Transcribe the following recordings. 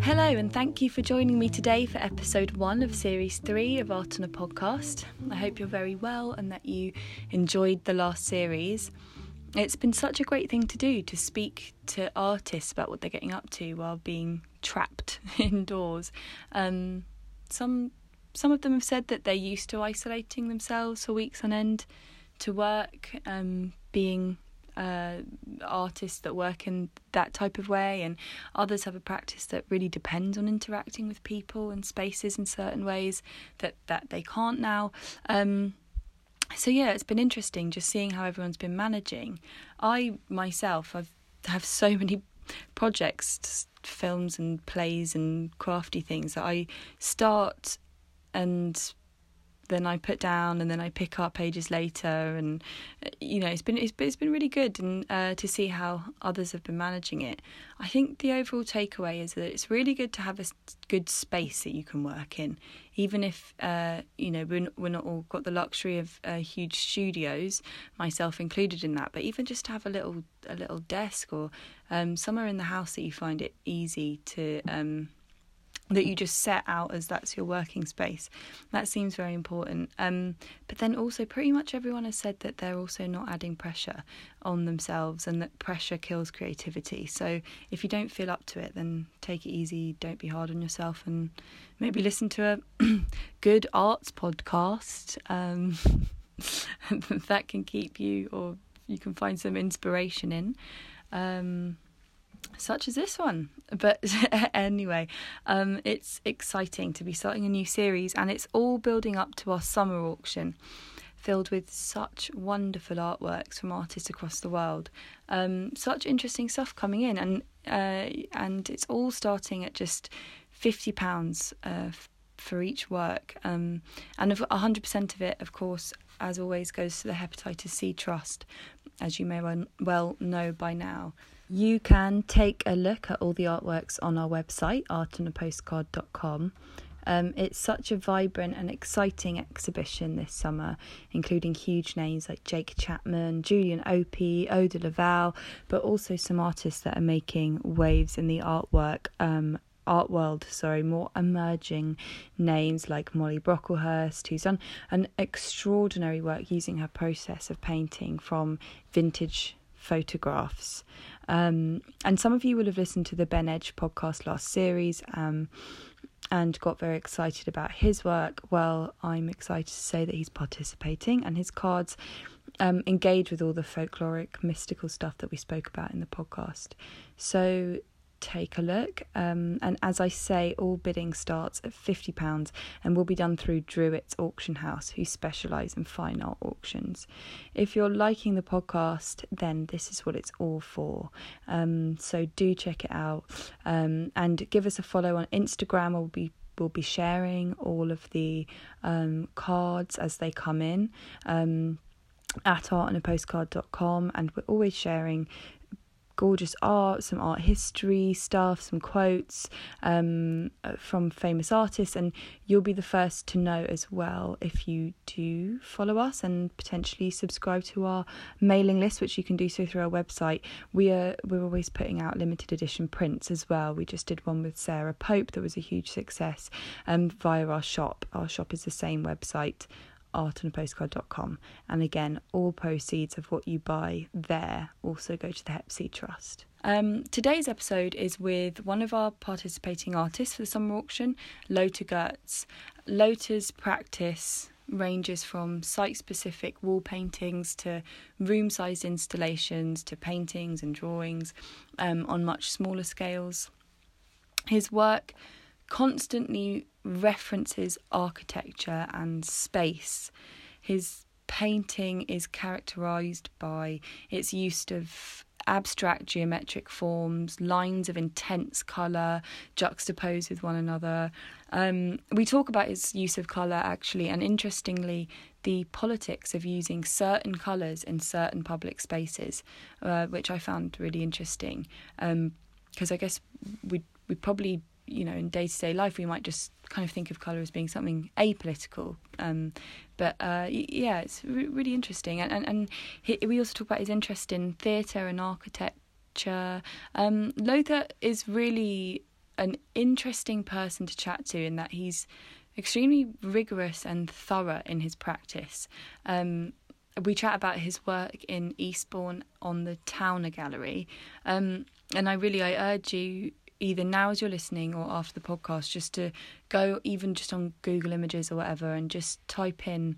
Hello, and thank you for joining me today for episode one of series three of Art on a Postcard. I hope you're very well and that you enjoyed the last series. It's been such a great thing to do to speak to artists about what they're getting up to while being trapped indoors. Um, some some of them have said that they're used to isolating themselves for weeks on end to work, um, being uh, artists that work in that type of way, and others have a practice that really depends on interacting with people and spaces in certain ways that that they can't now. Um, so yeah, it's been interesting just seeing how everyone's been managing. I myself, I've have so many projects, films and plays and crafty things that I start and then I put down and then I pick up pages later and you know it's been it's, it's been really good and uh, to see how others have been managing it. I think the overall takeaway is that it's really good to have a good space that you can work in, even if uh, you know we're we're not all got the luxury of uh, huge studios, myself included in that. But even just to have a little a little desk or um, somewhere in the house that you find it easy to. Um, that you just set out as that's your working space. That seems very important. Um, but then also, pretty much everyone has said that they're also not adding pressure on themselves and that pressure kills creativity. So if you don't feel up to it, then take it easy, don't be hard on yourself, and maybe listen to a good arts podcast um, that can keep you or you can find some inspiration in. Um, such as this one. But anyway, um, it's exciting to be starting a new series, and it's all building up to our summer auction, filled with such wonderful artworks from artists across the world. Um, such interesting stuff coming in, and uh, and it's all starting at just fifty pounds uh, for each work, um, and hundred percent of it, of course, as always, goes to the Hepatitis C Trust, as you may well know by now. You can take a look at all the artworks on our website, artonapostcard.com. Um, it's such a vibrant and exciting exhibition this summer, including huge names like Jake Chapman, Julian Opie, Oda Laval, but also some artists that are making waves in the artwork um, art world, sorry, more emerging names like Molly Brocklehurst, who's done an extraordinary work using her process of painting from vintage photographs. Um, and some of you will have listened to the Ben Edge podcast last series um, and got very excited about his work. Well, I'm excited to say that he's participating and his cards um, engage with all the folkloric, mystical stuff that we spoke about in the podcast. So take a look. Um, and as I say, all bidding starts at £50 and will be done through Dreweatts Auction House, who specialise in fine art auctions. If you're liking the podcast, then this is what it's all for. Um, so do check it out um, and give us a follow on Instagram. We'll be we'll be sharing all of the um, cards as they come in um, at artonapostcard.com and we're always sharing gorgeous art, some art history stuff, some quotes um, from famous artists, and you'll be the first to know as well if you do follow us and potentially subscribe to our mailing list, which you can do so through our website. We are we're always putting out limited edition prints as well. We just did one with Sarah Pope that was a huge success um, via our shop. Our shop is the same website artonapostcard.com. And again, all proceeds of what you buy there also go to the Hep C Trust. Um, today's episode is with one of our participating artists for the summer auction, Lothar Götz. Lothar's practice ranges from site specific wall paintings to room sized installations to paintings and drawings um, on much smaller scales. His work constantly references architecture and space. His painting is characterized by its use of abstract geometric forms, lines of intense colour juxtaposed with one another. Um, we talk about its use of colour actually, and interestingly, the politics of using certain colours in certain public spaces, uh, which I found really interesting. Because um, I guess we we probably you know in day to day life we might just kind of think of color as being something apolitical. Um, but uh, yeah it's re- really interesting. And and, and he, we also talk about his interest in theatre and architecture. Um, Lothar is really an interesting person to chat to in that he's extremely rigorous and thorough in his practice. Um, we chat about his work in Eastbourne on the Towner Gallery, um, and I really I urge you either now as you're listening or after the podcast just to go even just on Google Images or whatever and just type in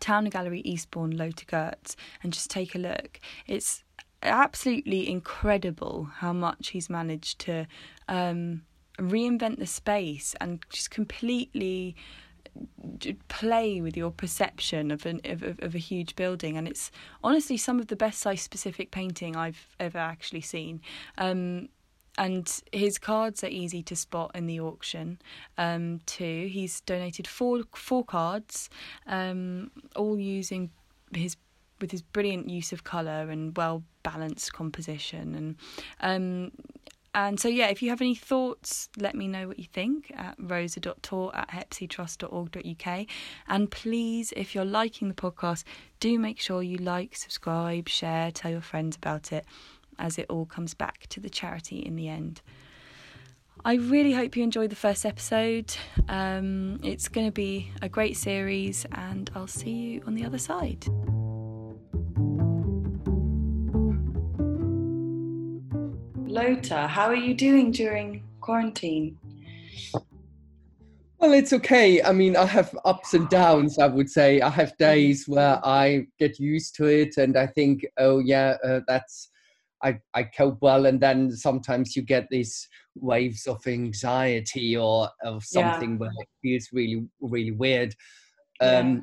Towner Gallery Eastbourne Lothar and just take a look. It's absolutely incredible how much he's managed to um, reinvent the space and just completely play with your perception of an of, of a huge building and it's honestly some of the best site specific painting I've ever actually seen um, and his cards are easy to spot in the auction. Um, too. He's donated four four cards, um, all using his with his brilliant use of colour and well balanced composition. And um, and so yeah if you have any thoughts let me know what you think at rosa.tour at hepctrust.org.uk and please if you're liking the podcast do make sure you like subscribe share tell your friends about it as it all comes back to the charity in the end. I really hope you enjoyed the first episode. Um, it's going to be a great series, and I'll see you on the other side. Lothar, how are you doing during quarantine? Well, it's okay. I mean, I have ups and downs, I would say. I have days where I get used to it and I think, oh, yeah, uh, that's I, I cope well and then sometimes you get these waves of anxiety or of something yeah. where it feels really really weird um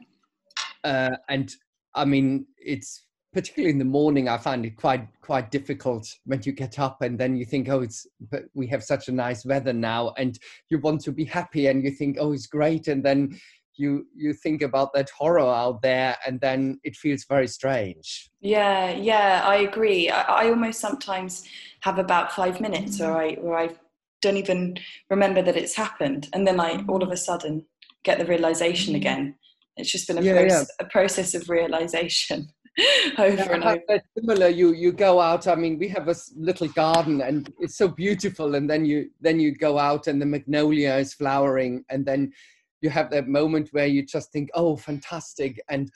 yeah. uh, and i mean it's particularly in the morning i find it quite quite difficult when you get up and then you think oh it's but we have such a nice weather now and you want to be happy and you think oh it's great and then you you think about that horror out there and then it feels very strange yeah yeah i agree i, I almost sometimes have about five minutes where i where i don't even remember that it's happened and then i all of a sudden get the realization again it's just been a, yeah, yeah. a process of realization over yeah, and over. Similar, you you go out. I mean, we have a little garden, and it's so beautiful. And then you then you go out, and the magnolia is flowering, and then you have that moment where you just think, oh, fantastic. And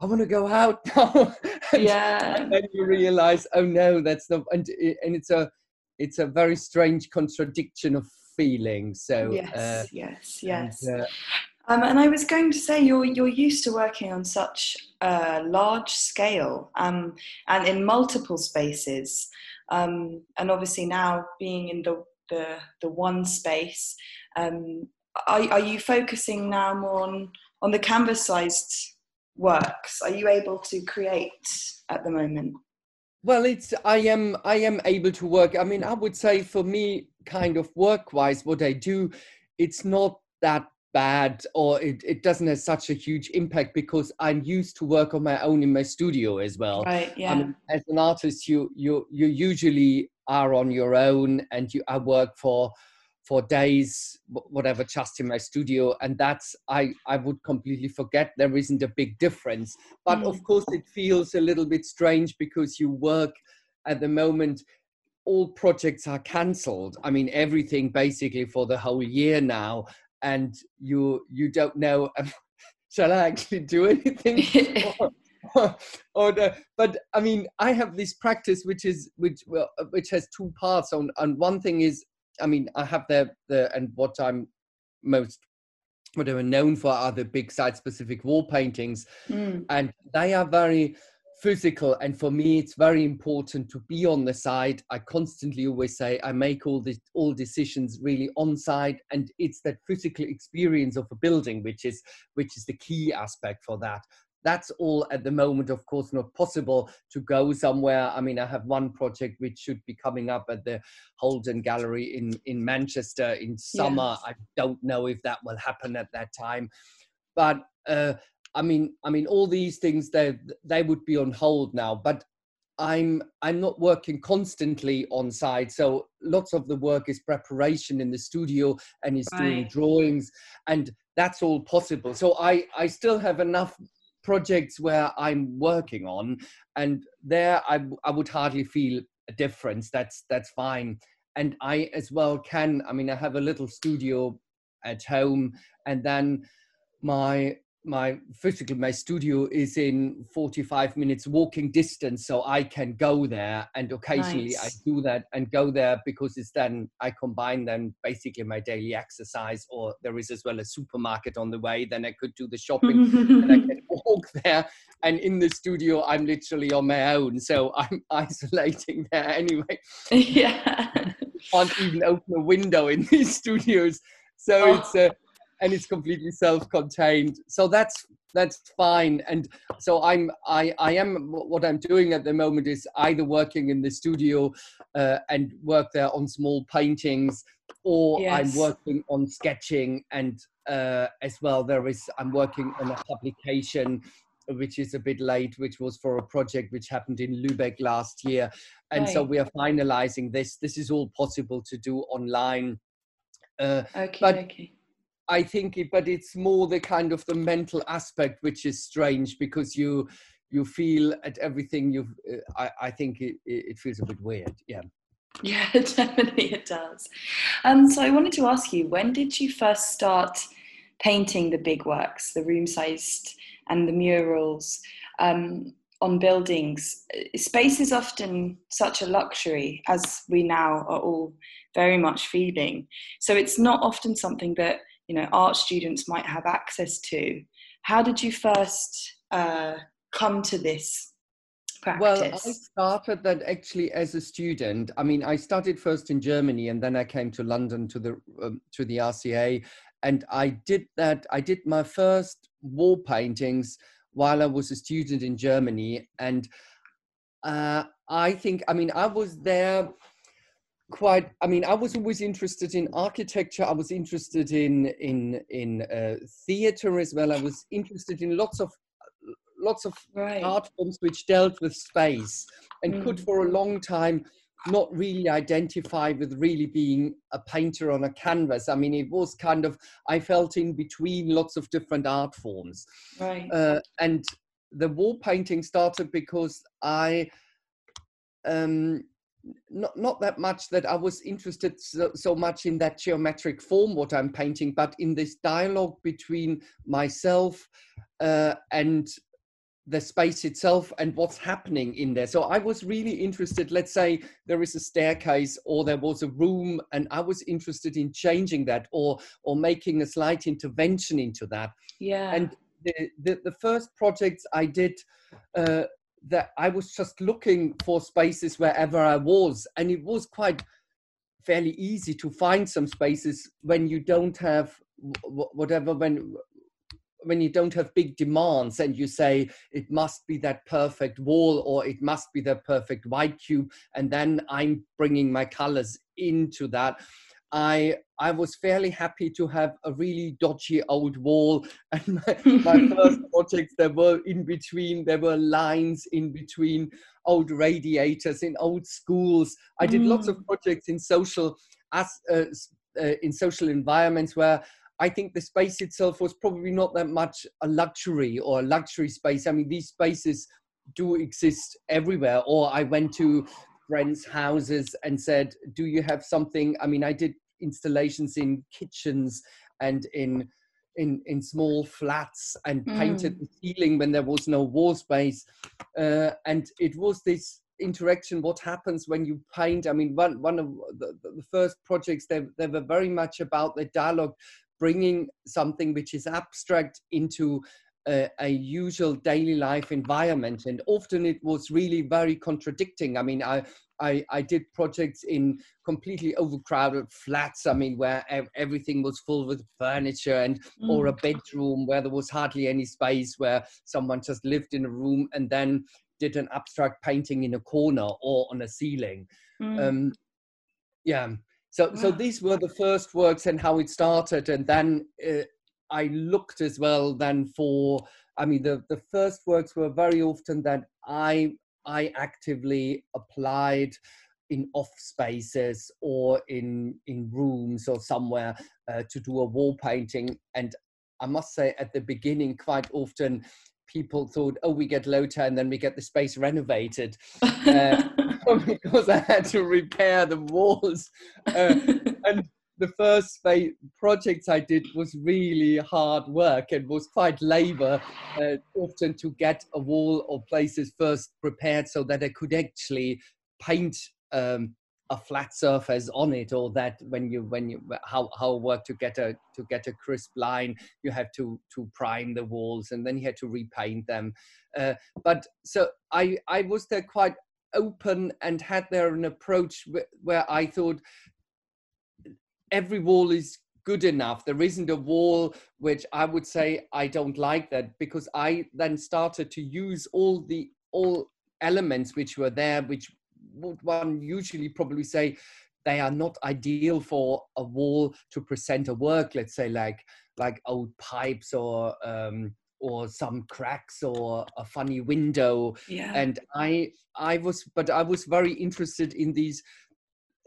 I want to go out now. and, yeah. And then you realize, oh no, that's not, and, and it's a, it's a very strange contradiction of feelings. So yes, uh, yes, yes. And, uh, um, and I was going to say you're you're used to working on such a large scale um, and in multiple spaces, um, and obviously now being in the the, the one space, um, are, are you focusing now more on, on the canvas sized works? Are you able to create at the moment? Well, it's I am I am able to work. I mean, I would say for me, kind of work wise, what I do, it's not that bad or it, it doesn't have such a huge impact because I'm used to work on my own in my studio as well. Right. Yeah. I mean, as an artist, you you you usually are on your own and you I work for for days whatever just in my studio and that's i i would completely forget there isn't a big difference. But mm. of course it feels a little bit strange because you work at the moment all projects are cancelled. I mean everything basically for the whole year now and you you don't know shall i actually do anything or, or, or the, but i mean i have this practice which is which well, which has two parts. On and one thing is I mean, I have the the and what I'm most what I'm known for are the big site-specific wall paintings, mm. and they are very physical. And for me, it's very important to be on the site. I constantly always say I make all the all decisions really on site, and it's that physical experience of a building which is which is the key aspect for that that's all at the moment, of course, not possible to go somewhere. I mean, I have one project which should be coming up at the Holden Gallery in, in Manchester in summer. Yes. I don't know if that will happen at that time. But uh, I mean, I mean, all these things they they would be on hold now. But I'm I'm not working constantly on site, so lots of the work is preparation in the studio and is right. doing drawings, and that's all possible. So I I still have enough projects where I'm working on, and there I, I would hardly feel a difference. That's that's fine. and I as well can. I mean, I have a little studio at home, and then my my physically my studio is in 45 minutes walking distance so i can go there and occasionally nice. i do that and go there because it's then i combine then basically my daily exercise or there is as well a supermarket on the way then i could do the shopping and i can walk there and in the studio i'm literally on my own so i'm isolating there anyway yeah can't even open a window in these studios so oh. it's a and it's completely self-contained. So that's that's fine. And so i'm i i am what i'm doing at the moment is either working in the studio uh, and work there on small paintings or yes. i'm working on sketching. And uh, as well there is i'm working on a publication which is a bit late which was for a project which happened in Lübeck last year. And right. so we are finalizing this. This is all possible to do online. Uh, okay, but okay I think it, but it's more the kind of the mental aspect which is strange because you you feel at everything you uh, I, I think it, it feels a bit weird yeah. Yeah definitely it does. Um so i wanted to ask you when did you first start painting the big works the room sized and the murals um, on buildings? Space is often such a luxury as we now are all very much feeling. So it's not often something that you know art students might have access to how did you first uh, come to this practice? Well, I started that actually as a student. I mean, I started first in Germany, and then I came to London to the um, to the RCA, and I did that. I did my first wall paintings while I was a student in Germany, and uh, I think, I mean, I was there quite i mean i was always interested in architecture. I was interested in in in uh, theater as well. I was interested in lots of lots of right. art forms which dealt with space and mm. could for a long time not really identify with really being a painter on a canvas. I mean it was kind of i felt in between lots of different art forms. Right. Uh, and the wall painting started because i um not, not that much that I was interested so, so, much in that geometric form, what I'm painting, but in this dialogue between myself uh, and the space itself and what's happening in there. So I was really interested, let's say there is a staircase or there was a room and I was interested in changing that or, or making a slight intervention into that. Yeah. And the, the, the first projects I did uh, that I was just looking for spaces wherever I was, and it was quite fairly easy to find some spaces when you don't have whatever when when you don't have big demands and you say it must be that perfect wall or it must be that perfect white cube and then i'm bringing my colors into that I I was fairly happy to have a really dodgy old wall, and my, my first projects there were in between. There were lines in between old radiators in old schools. I did mm. lots of mm. projects in social as uh, uh, in social environments where I think the space itself was probably not that much a luxury or a luxury space. I mean, these spaces do exist everywhere. Or I went to friends' houses and said, "Do you have something?" I mean, I did installations in kitchens and in in in small flats and mm. painted the ceiling when there was no wall space, uh, and it was this interaction what happens when you paint i mean one one of the, the first projects they, they were very much about the dialogue bringing something which is abstract into a, a, usual daily life environment and often it was really very contradicting i mean i I, I did projects in completely overcrowded flats. I mean, where everything was full with furniture and mm. or a bedroom where there was hardly any space, where someone just lived in a room and then did an abstract painting in a corner or on a ceiling. Mm. Um, yeah. So, so these were the first works and how it started, and then uh, I looked as well then for. I mean, the the first works were very often that I I actively applied in off spaces or in in rooms or somewhere uh, to do a wall painting and i must say at the beginning quite often people thought, oh, we get Lothar and then we get the space renovated. Uh, because I had to repair the walls. Uh, and the first space projects I did was really hard work and was quite labor uh, often to get a wall or places first prepared so that I could actually paint um, a flat surface on it or that when you when you how how work to get a to get a crisp line you have to to prime the walls and then you had to repaint them. Uh, but so i i was there quite open and had there an approach where i thought every wall is good enough there isn't a wall which i would say i don't like that because i then started to use all the all elements which were there which would one usually probably say they are not ideal for a wall to present a work let's say like like old pipes or um, or some cracks or a funny window yeah. and i i was but i was very interested in these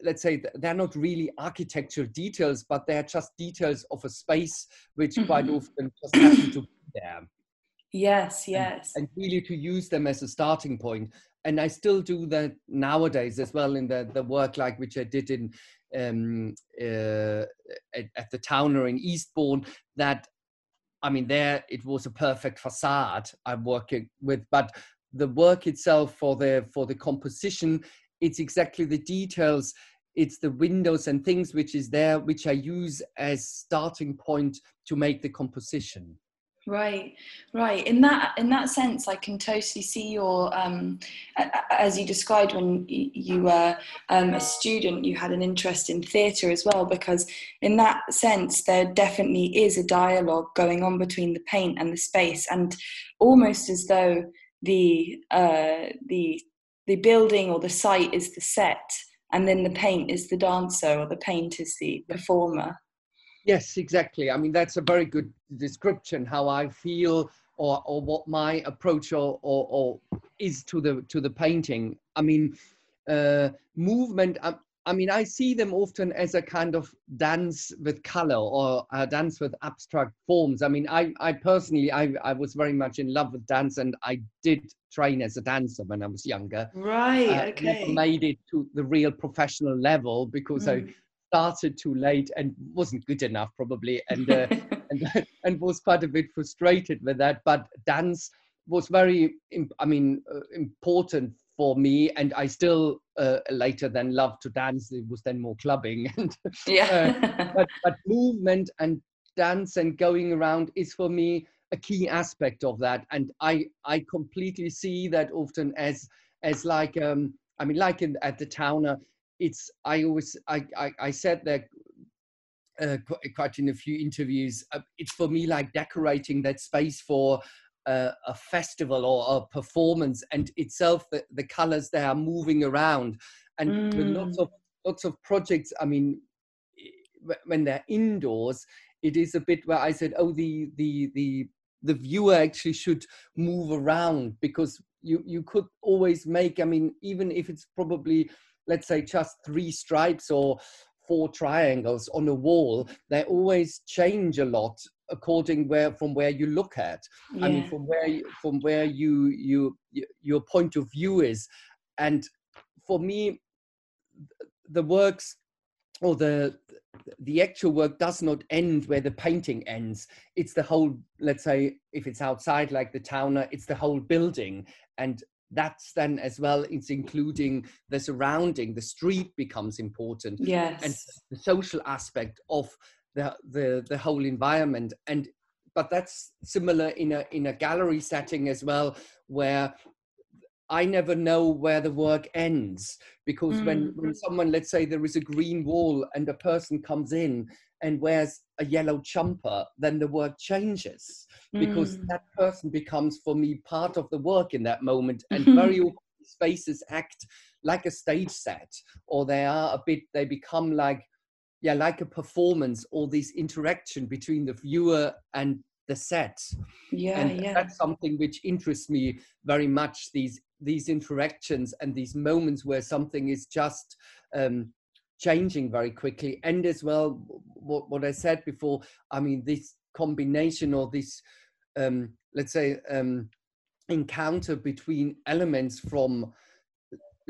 let's say they're not really architectural details but they're just details of a space which mm-hmm. quite often just happen to be there yes yes and, and, really to use them as a starting point. and I still do that nowadays as well in the, the work like which I did in um, uh, at, at, the Towner in Eastbourne that I mean there it was a perfect facade I'm working with but the work itself for the for the composition it's exactly the details it's the windows and things which is there which I use as starting point to make the composition Right, right. In that in that sense, I can totally see your um, as you described when you were um, a student, you had an interest in theatre as well. Because in that sense, there definitely is a dialogue going on between the paint and the space, and almost as though the uh, the the building or the site is the set, and then the paint is the dancer, or the paint is the performer. Yes, exactly. I mean, that's a very good description how I feel or, or what my approach or, or, or is to the to the painting. I mean, uh, movement. Um, I mean, I see them often as a kind of dance with color or a dance with abstract forms. I mean, I, I personally, I, I was very much in love with dance and I did train as a dancer when I was younger. Right, uh, okay. Never made it to the real professional level because mm. I started too late and wasn't good enough probably and uh, and, and was quite a bit frustrated with that but dance was very i mean uh, important for me and i still uh, later then loved to dance it was then more clubbing and yeah uh, but, but movement and dance and going around is for me a key aspect of that and i i completely see that often as as like um i mean like in at the towner it's I always I I, I said that uh, quite in a few interviews. Uh, it's for me like decorating that space for uh, a festival or a performance, and itself the, the colors they are moving around, and mm. lots of lots of projects. I mean, when they're indoors, it is a bit where I said, oh, the the the the viewer actually should move around because you you could always make. I mean, even if it's probably let's say just three stripes or four triangles on a wall they always change a lot according where from where you look at. Yeah. i mean from where you, from where you you your point of view is. And for me the works or the the actual work does not end where the painting ends. It's the whole let's say if it's outside like the towner it's the whole building. And that's then as well it's including the surrounding. The street becomes important. Yes. and the social aspect of the the, the whole environment and but that's similar in a in a gallery setting as well where I never know where the work ends because mm. when, when someone, let's say there is a green wall and a person comes in and wears a yellow jumper, then the work changes because mm. that person becomes for me part of the work in that moment and very often spaces act like a stage set or they are a bit they become like yeah like a performance or this interaction between the viewer and the set. Yeah and yeah. that's something which interests me very much these these interactions and these moments where something is just um, changing very quickly. And as well what, what i said before i mean this combination or this um, let's say um, encounter between elements from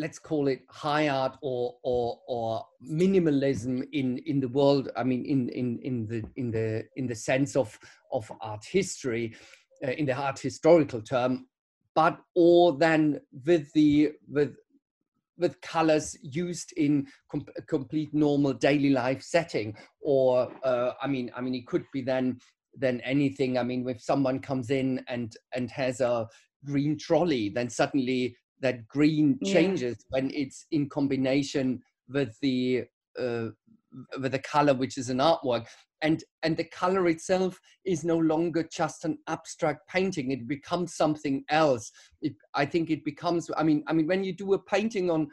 let's call it high art or or or minimalism in in the world i mean in in in the in the in the sense of of art history uh, in the art historical term but or then with the with with colors used in com- complete normal daily life setting or uh, i mean i mean it could be then then anything. I mean if someone comes in and and has a green trolley then suddenly that green changes yeah. when it's in combination with the uh, with the color which is an artwork. And and the color itself is no longer just an abstract painting. It becomes something else. It, i think it becomes i mean i mean when you do a painting on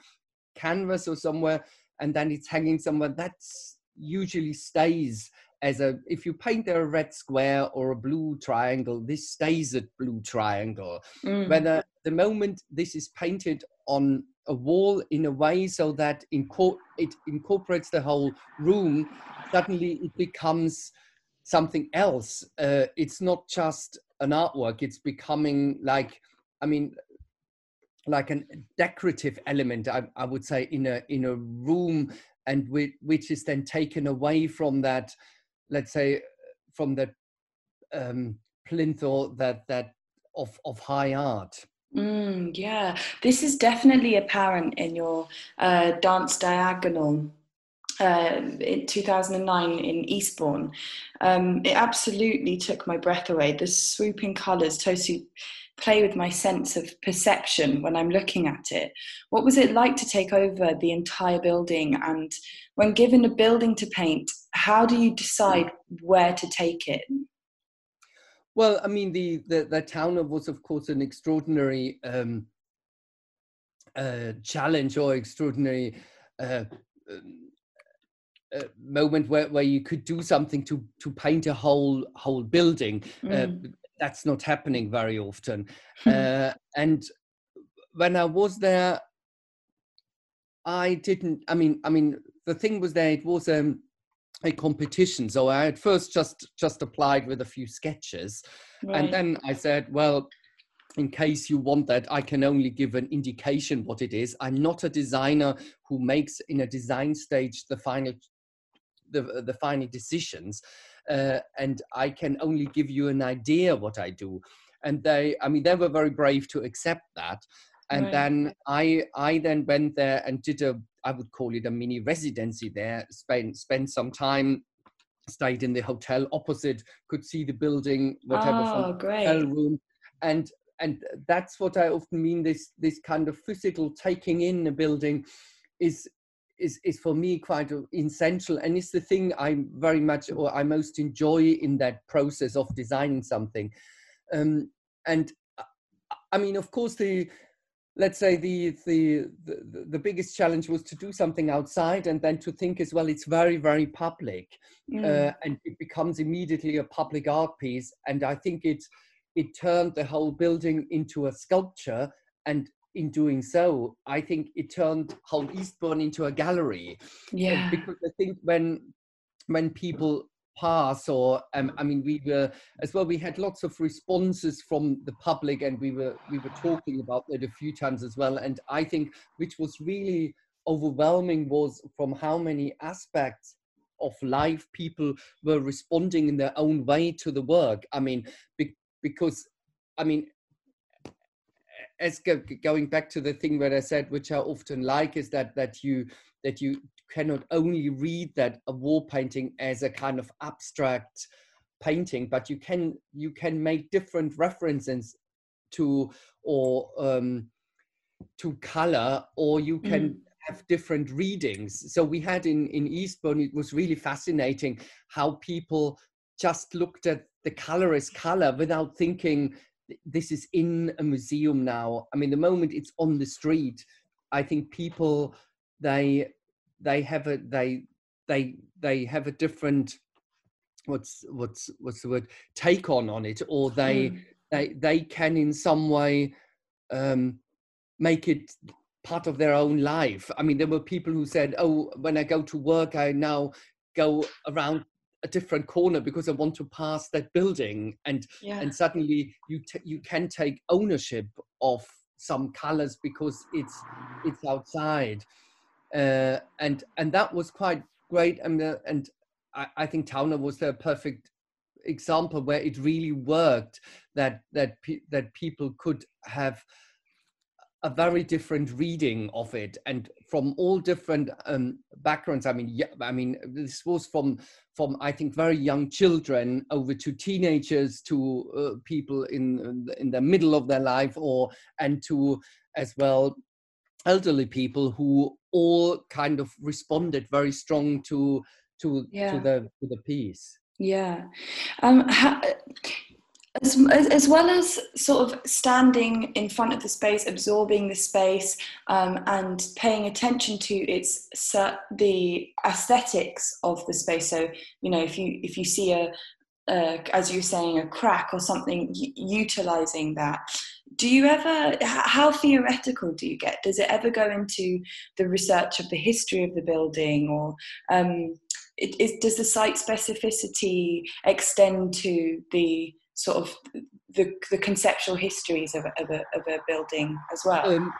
canvas or somewhere and then it's hanging somewhere that's usually stays as a if you paint there a red square or a blue triangle this stays a blue triangle mm. whether the moment this is painted on a wall in a way so that inco- it incorporates the whole room suddenly it becomes something else. Uh, it's not just an artwork, it's becoming like, I mean, like a decorative element, I, I would say, in a in a room, and which, which is then taken away from that, let's say, from that um, plinth or that that of of high art. Mm, yeah, this is definitely apparent in your uh, dance diagonal uh, in 2009 in Eastbourne. Um, it absolutely took my breath away. The swooping colours totally play with my sense of perception when I'm looking at it. What was it like to take over the entire building? And when given a building to paint, how do you decide where to take it? Well, I mean, the, the, the Towner was, of course, an extraordinary um, uh, challenge or extraordinary uh, um, moment where, where you could do something to to paint a whole whole building. Uh, mm. Uh, that's not happening very often. uh, and when I was there, I didn't. I mean, I mean, the thing was there. It was um, a competition, so I at first just just applied with a few sketches, right. and then I said, well. In case you want that, I can only give an indication what it is. I'm not a designer who makes in a design stage the final the, the final decisions. Uh, and I can only give you an idea what I do. And they, I mean, they were very brave to accept that. And right. then I, I then went there and did a, I would call it a mini residency there. Spent, spent some time, stayed in the hotel opposite, could see the building, whatever oh, from great. hotel room, and and that's what I often mean. This this kind of physical taking in a building is is is for me quite essential and it's the thing i very much or i most enjoy in that process of designing something um, and i mean of course the let's say the, the the the biggest challenge was to do something outside and then to think as well it's very very public mm. uh, and it becomes immediately a public art piece and i think it it turned the whole building into a sculpture and in doing so, I think it turned whole Eastbourne into a gallery. Yeah. Because I think when when people pass or um, i mean we were as well we had lots of responses from the public and we were we were talking about it a few times as well. And i think which was really overwhelming was from how many aspects of life people were responding in their own way to the work. I mean be, because i mean as go, going back to the thing that I said, which I often like, is that that you that you cannot only read that a wall painting as a kind of abstract painting, but you can you can make different references to or um, to color, or you can mm. have different readings. So we had in in Eastbourne, it was really fascinating how people just looked at the color as color without thinking this is in a museum now. I mean, the moment it's on the street, I think people they they have a they they they have a different what's what's what's the word take on on it, or they mm. they they can in some way um, make it part of their own life. I mean, there were people who said, "Oh, when I go to work, I now go around a different corner because I want to pass that building, and yeah. and suddenly you t- you can take ownership of some colors because it's it's outside, uh, and and that was quite great. And and I, I think Towner was the perfect example where it really worked that that pe- that people could have a very different reading of it and from all different um, backgrounds i mean yeah, i mean this was from from i think very young children over to teenagers to uh, people in in the middle of their life or and to as well elderly people who all kind of responded very strong to to yeah. to the to the piece yeah um as, as well as sort of standing in front of the space, absorbing the space, um, and paying attention to its the aesthetics of the space. So you know, if you if you see a, as you're saying, a crack or something, utilizing that. Do you ever? How theoretical do you get? Does it ever go into the research of the history of the building, or um, it, it, does the site specificity extend to the sort of the, the conceptual histories of, of, a, of a building as well? Um,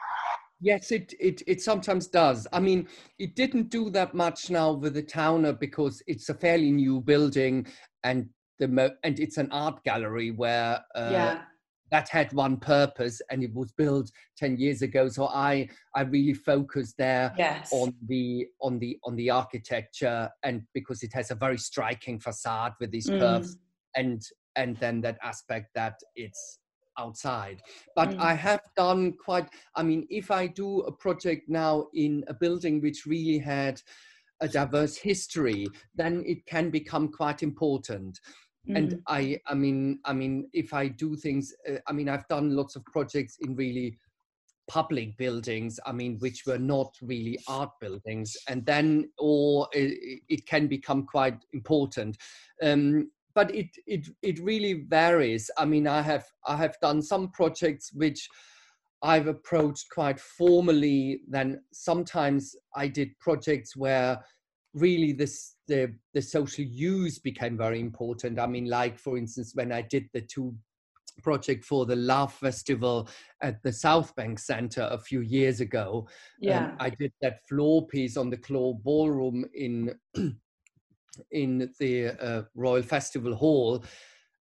yes, it, it, it sometimes does. I mean, it didn't do that much now with the Towner because it's a fairly new building and the mo- and it's an art gallery where uh, yeah. That had one purpose and it was built 10 years ago so i i really focused there yes. on the on the on the architecture and because it has a very striking facade with these mm. curves and and then that aspect that it's outside but mm. i have done quite i mean if i do a project now in a building which really had a diverse history then it can become quite important mm. and i i mean i mean if i do things uh, i mean i've done lots of projects in really public buildings i mean which were not really art buildings and then or it, it can become quite important um, but it it it really varies. I mean, I have I have done some projects which I've approached quite formally. Then sometimes I did projects where really this the the social use became very important. I mean, like for instance, when I did the two project for the Love Festival at the South Bank Center a few years ago. Um, yeah, um, I did that floor piece on the Clore Ballroom in in the uh, Royal Festival Hall.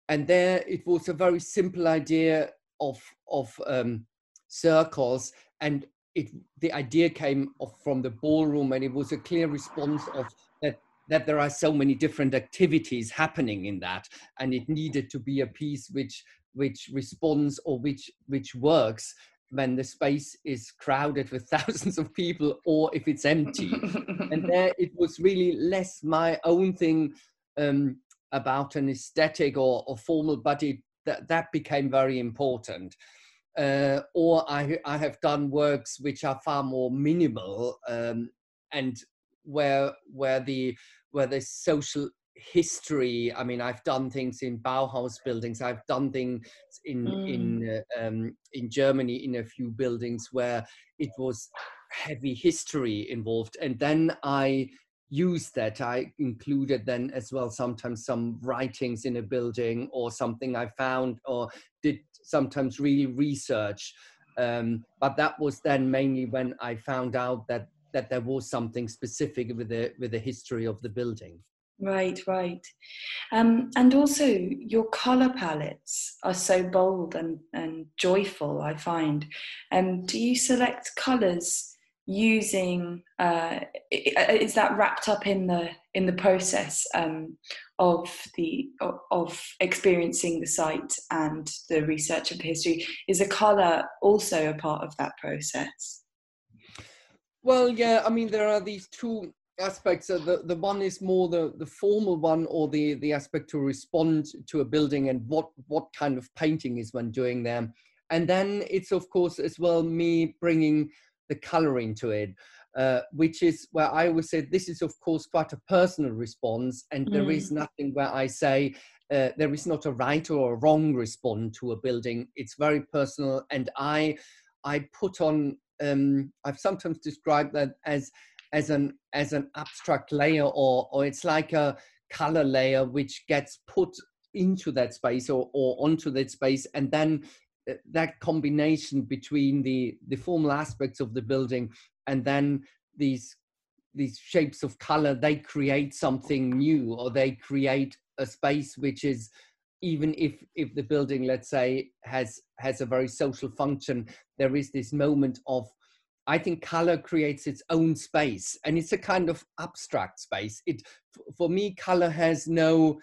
And there it was a very simple idea of, of um, circles. And it, the idea came from the ballroom, and it was a clear response of that, that there are so many different activities happening in that. And it needed to be a piece which, which responds or which, which works when the space is crowded with thousands of people or if it's empty. and there it was really less my own thing um, about an aesthetic or, or formal, but it, that, that became very important. Uh, or I, I have done works which are far more minimal um, and where where the where the social history i mean i've done things in bauhaus buildings i've done things in mm. in uh, um, in germany in a few buildings where it was heavy history involved and then i used that i included then as well sometimes some writings in a building or something i found or did sometimes really research um, but that was then mainly when i found out that that there was something specific with the with the history of the building Right, right. Um, and also, your colour palettes are so bold and, and joyful, I find. Um, do you select colours using, uh, is that wrapped up in the, in the process um, of, the, of, experiencing the site and the research of the history? Is a colour also a part of that process? Well, yeah, I mean, there are these two aspects the, the one is more the, the formal one or the, the aspect to respond to a building and what, what kind of painting is one doing there. And then it's, of course, as well me bringing the color into it, uh, which is where I always say this is, of course, quite a personal response. And mm. there is mm. nothing where I say uh, there is not a right or a wrong response to a building. It's very personal. And I, I put on, um, I've sometimes described that as as an as an abstract layer or or it's like a color layer which gets put into that space or, or onto that space and then uh, that combination between the the formal aspects of the building and then these these shapes of color they create something new or they create a space which is even if if the building let's say has has a very social function there is this moment of i think color creates its own space and it's a kind of abstract space. It for me color has no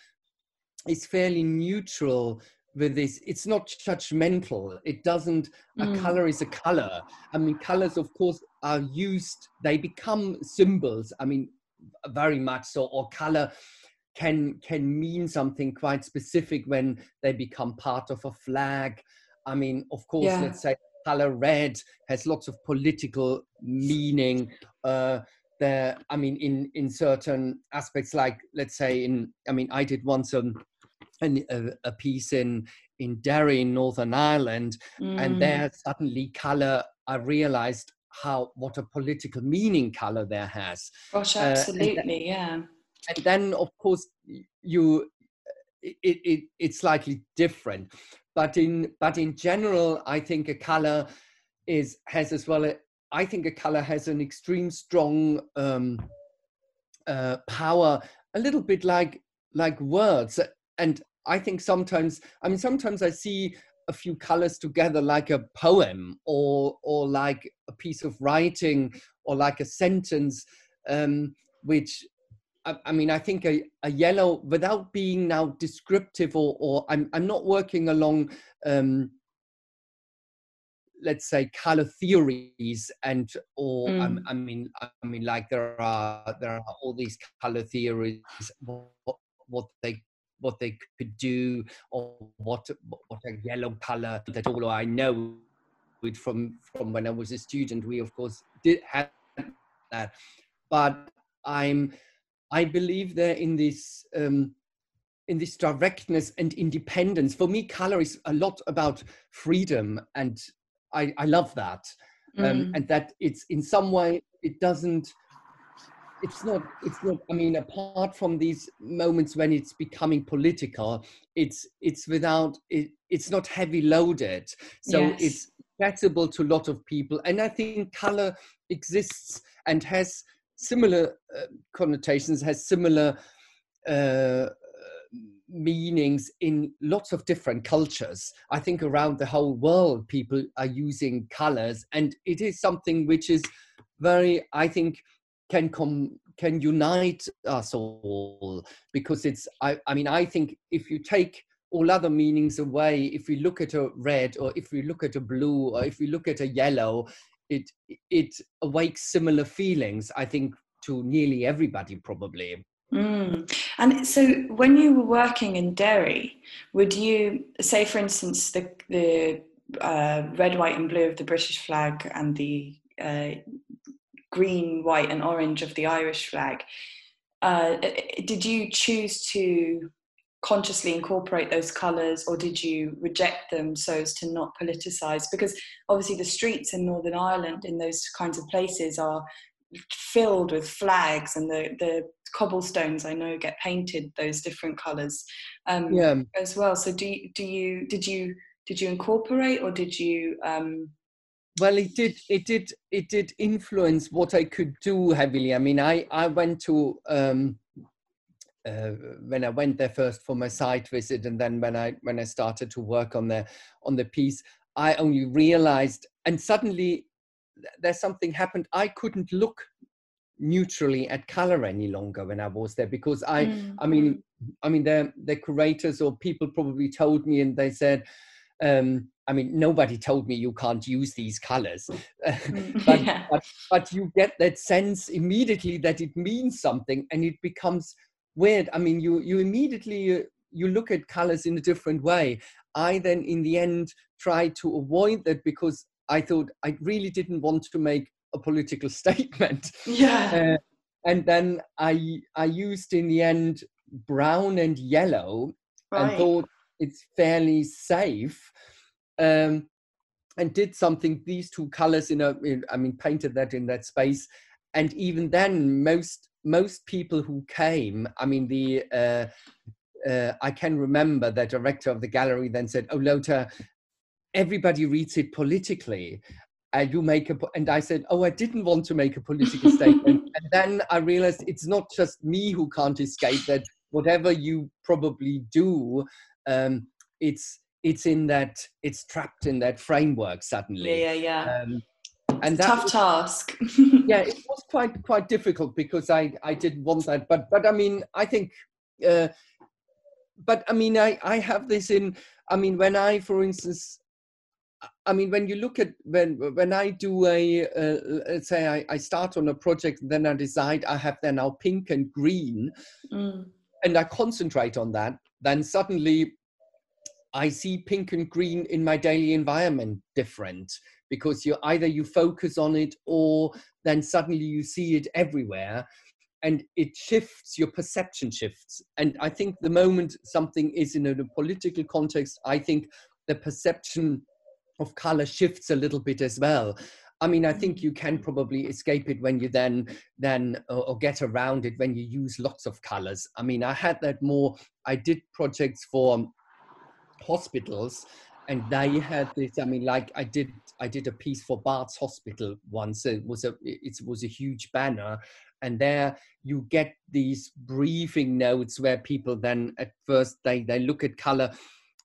it's fairly neutral with this it's not judgmental. It doesn't mm. a color is a color. I mean colors of course are used they become symbols i mean very much so or color can can mean something quite specific when they become part of a flag i mean of course yeah. let's say color red has lots of political meaning uh there i mean in in certain aspects like let's say in i mean i did once um, an, a, a piece in in derry in northern ireland mm. and there suddenly color i realized how what a political meaning color there has. Gosh absolutely uh, and then, yeah. and then of course you it, it it's slightly different. But in but in general i think a color is has as well a, i think a color has an extreme strong um uh power a little bit like like words. And i think sometimes i mean sometimes i see a few colors together like a poem or or like a piece of writing or like a sentence um, which I, I, mean I think a, a yellow without being now descriptive or or I'm I'm not working along um, let's say color theories and or mm. I, I mean I mean like there are there are all these color theories what, what they what they could do or what what a yellow color that all I know from from when I was a student. We of course did have that, but I'm I believe there in this. Um, in this directness and independence for me color is a lot about freedom and i, I love that um, mm. and that it's in some way it doesn't it's not it's not i mean apart from these moments when it's becoming political it's it's without it, it's not heavy loaded. So yes. it's accessible to a lot of people. And i think color exists and has similar uh, connotations has similar uh, meanings in lots of different cultures. I think around the whole world people are using colors and it is something which is very i think can come can unite us all because it's I, I mean i think if you take all other meanings away if we look at a red or if we look at a blue or if we look at a yellow it it awakes similar feelings i think to nearly everybody probably Mm. And so, when you were working in Derry, would you say, for instance, the the uh, red, white, and blue of the British flag and the uh, green, white, and orange of the Irish flag. Uh, did you choose to consciously incorporate those colours or did you reject them so as to not politicise? Because obviously, the streets in Northern Ireland, in those kinds of places, are filled with flags and the, the cobblestones I know get painted those different colours um, yeah. as well. So do you, do you did you did you incorporate or did you um, well it did it did it did influence what i could do heavily i mean i i went to um uh, when i went there first for my site visit and then when i when i started to work on the on the piece i only realized and suddenly there's something happened i couldn't look neutrally at color any longer when i was there because i mm. i mean i mean the the curators or people probably told me and they said um I mean, nobody told me you can't use these colors, mm, but, yeah. but, but you get that sense immediately that it means something, and it becomes weird. I mean, you you immediately uh, you look at colors in a different way. I then, in the end, tried to avoid that because I thought I really didn't want to make a political statement. Yeah. Uh, and then I I used in the end brown and yellow, right. and thought it's fairly safe um, and did something these two colors in a in, i mean painted that in that space and even then most most people who came, I mean, the uh, uh, I can remember the director of the gallery then said, "Oh, Lothar, everybody reads it politically." And you make a, and I said, "Oh, I didn't want to make a political statement." and then I realized it's not just me who can't escape that. Whatever you probably do, um, it's it's in that it's trapped in that framework suddenly. Yeah, yeah, yeah. Um, and that tough was, task. yeah, it was quite quite difficult because I I didn't want that, but but I mean I think. Uh, but I mean, I, I have this in, I mean, when I, for instance, I mean, when you look at when when I do a uh, let's say I, I start on a project, then I decide I have then now pink and green, mm. and I concentrate on that. Then suddenly, I see pink and green in my daily environment different because you either you focus on it or then suddenly you see it everywhere and it shifts your perception shifts. And i think the moment something is in a political context i think the perception of color shifts a little bit as well. I mean i think you can probably escape it when you then then or, or get around it when you use lots of colors. I mean i had that more i did projects for hospitals and they had this i mean like i did i did a piece for bart's hospital once it was a it was a huge banner and there you get these briefing notes where people then at first they they look at color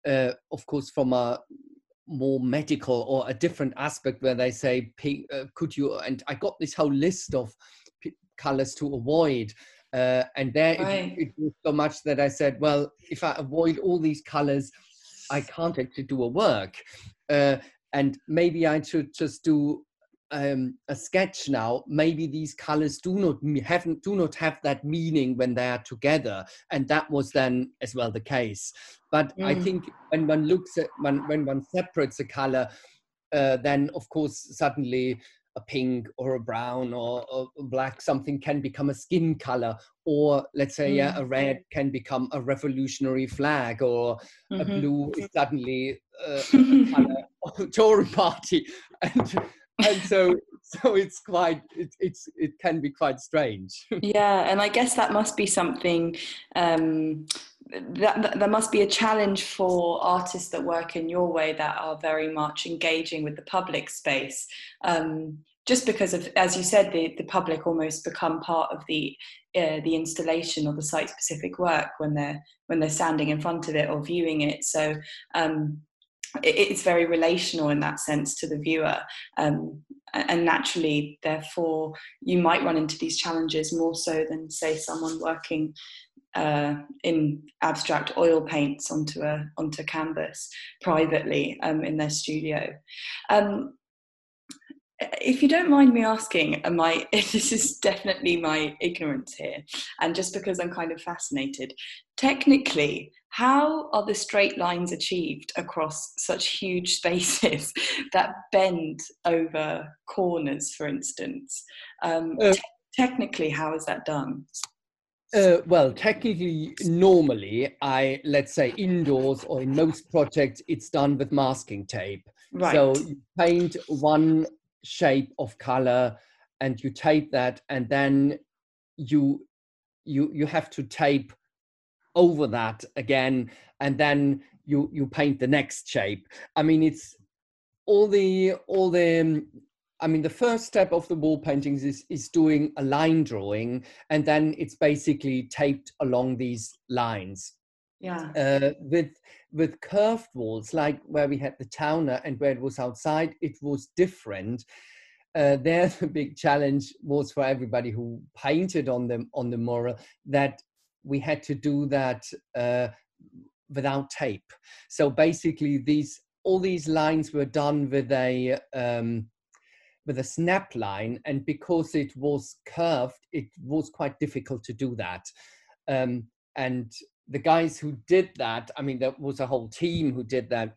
uh, of course from a more medical or a different aspect where they say uh, could you and i got this whole list of p- colors to avoid uh, and there right. it, it, was so much that i said well if i avoid all these colors i can't actually do a work uh, and maybe i should just do um, a sketch now, maybe these colors do not have do not have that meaning when they are together, and that was then as well the case. But mm. I think when one looks at when when one separates a color, uh, then of course suddenly a pink or a brown or, or, black something can become a skin color or let's say mm. yeah, a red can become a revolutionary flag or mm-hmm. a blue is suddenly uh, a color of a Tory party and and so so it's quite it, it's it can be quite strange yeah and i guess that must be something um that, that there must be a challenge for artists that work in your way that are very much engaging with the public space um just because of as you said the, the public almost become part of the uh, the installation or the site specific work when they're when they're standing in front of it or viewing it. So um, it's very relational in that sense to the viewer. Um, and naturally therefore you might run into these challenges more so than say someone working uh, in abstract oil paints onto a onto canvas privately um, in their studio. Um, if you don't mind me asking, my this is definitely my ignorance here, and just because I'm kind of fascinated, technically, how are the straight lines achieved across such huge spaces that bend over corners, for instance? Um, uh, te- technically, how is that done? Uh, well, technically, normally, I let's say indoors or in most projects, it's done with masking tape. Right. So you paint one shape of color and you tape that and then you you you have to tape over that again and then you you paint the next shape. I mean it's all the all the i mean the first step of the wall paintings is is doing a line drawing and then it's basically taped along these lines. Yeah. Uh, with with curved walls like where we had the towner and where it was outside it was different. Uh, there the big challenge was for everybody who painted on them on the mural that we had to do that uh, without tape. So basically these all these lines were done with a um, with a snap line and because it was curved it was quite difficult to do that. Um, and the guys who did that, I mean, there was a whole team who did that.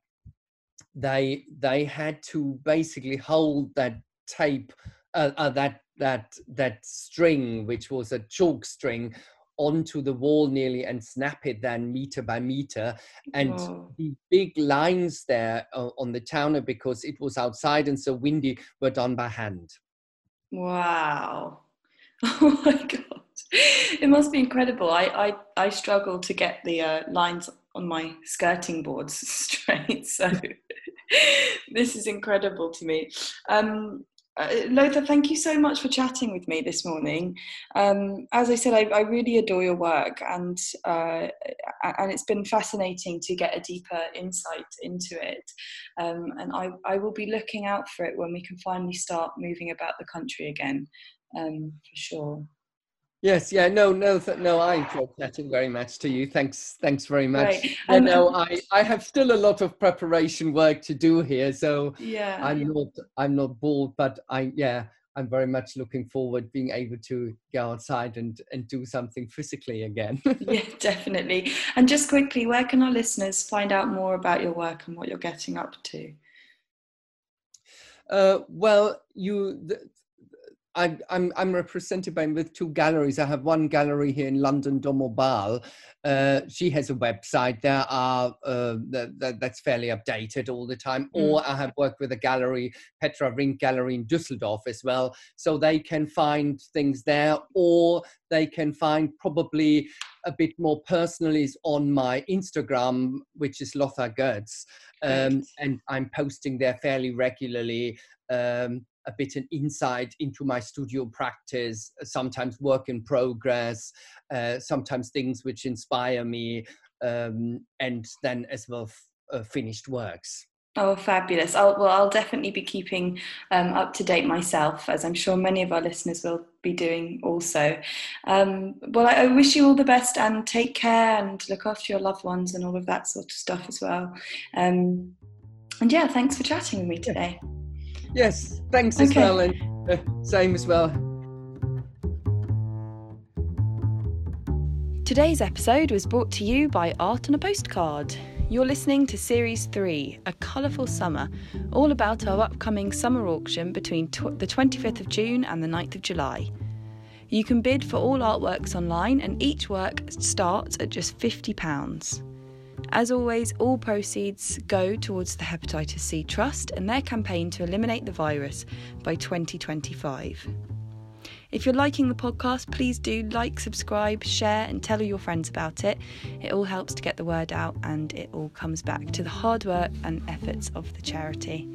They they had to basically hold that tape, uh, uh, that that that string, which was a chalk string, onto the wall nearly and snap it then meter by meter. And the big lines there uh, on the towner, because it was outside and so windy, were done by hand. Wow. Oh my God. It must be incredible. I, I, I struggle to get the uh, lines on my skirting boards straight. So this is incredible to me. Um, uh, Lothar, thank you so much for chatting with me this morning. Um, as I said, I, I, really adore your work, and uh, and it's been fascinating to get a deeper insight into it. Um, and I, I will be looking out for it when we can finally start moving about the country again, um, for sure. Yes, yeah, no, no, th- no. I enjoyed chatting very much to you. Thanks, thanks very much. Right. Um, no, I, I have still a lot of preparation work to do here, so yeah, I'm not, I'm not bored, but I, yeah, I'm very much looking forward being able to go outside and and do something physically again. yeah, definitely. And just quickly, where can our listeners find out more about your work and what you're getting up to? Uh, well, you the, I, I'm, I'm represented by with two galleries. I have one gallery here in London, Domobaal. Uh, she has a website. There are uh, that, that, that's fairly updated all the time. Mm. Or I have worked with a gallery, Petra Rinck Gallery in Düsseldorf as well. So they can find things there, or they can find probably a bit more personally is on my Instagram, which is Lothar Götz. Um, and I'm posting there fairly regularly. Um, a bit an insight into my studio practice, sometimes work in progress, uh, sometimes things which inspire me, um, and then as well f- uh, finished works. Oh, fabulous! I'll, well, I'll definitely be keeping um, up to date myself, as I'm sure many of our listeners will be doing also. Um, well, I, I, wish you all the best and take care and look after your loved ones and all of that sort of stuff as well. Um, and yeah, thanks for chatting with me today. Yeah. Yes, thanks as okay. well, and uh, same as well. Today's episode was brought to you by Art on a Postcard. You're listening to Series 3, A Colourful Summer, all about our upcoming summer auction between tw- the 25th of June and the 9th of July. You can bid for all artworks online, and each work starts at just £50. As always, all proceeds go towards the Hepatitis C Trust and their campaign to eliminate the virus by 2025. If you're liking the podcast, please do like, subscribe, share, and tell all your friends about it. It all helps to get the word out and it all comes back to the hard work and efforts of the charity.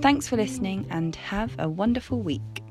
Thanks for listening and have a wonderful week.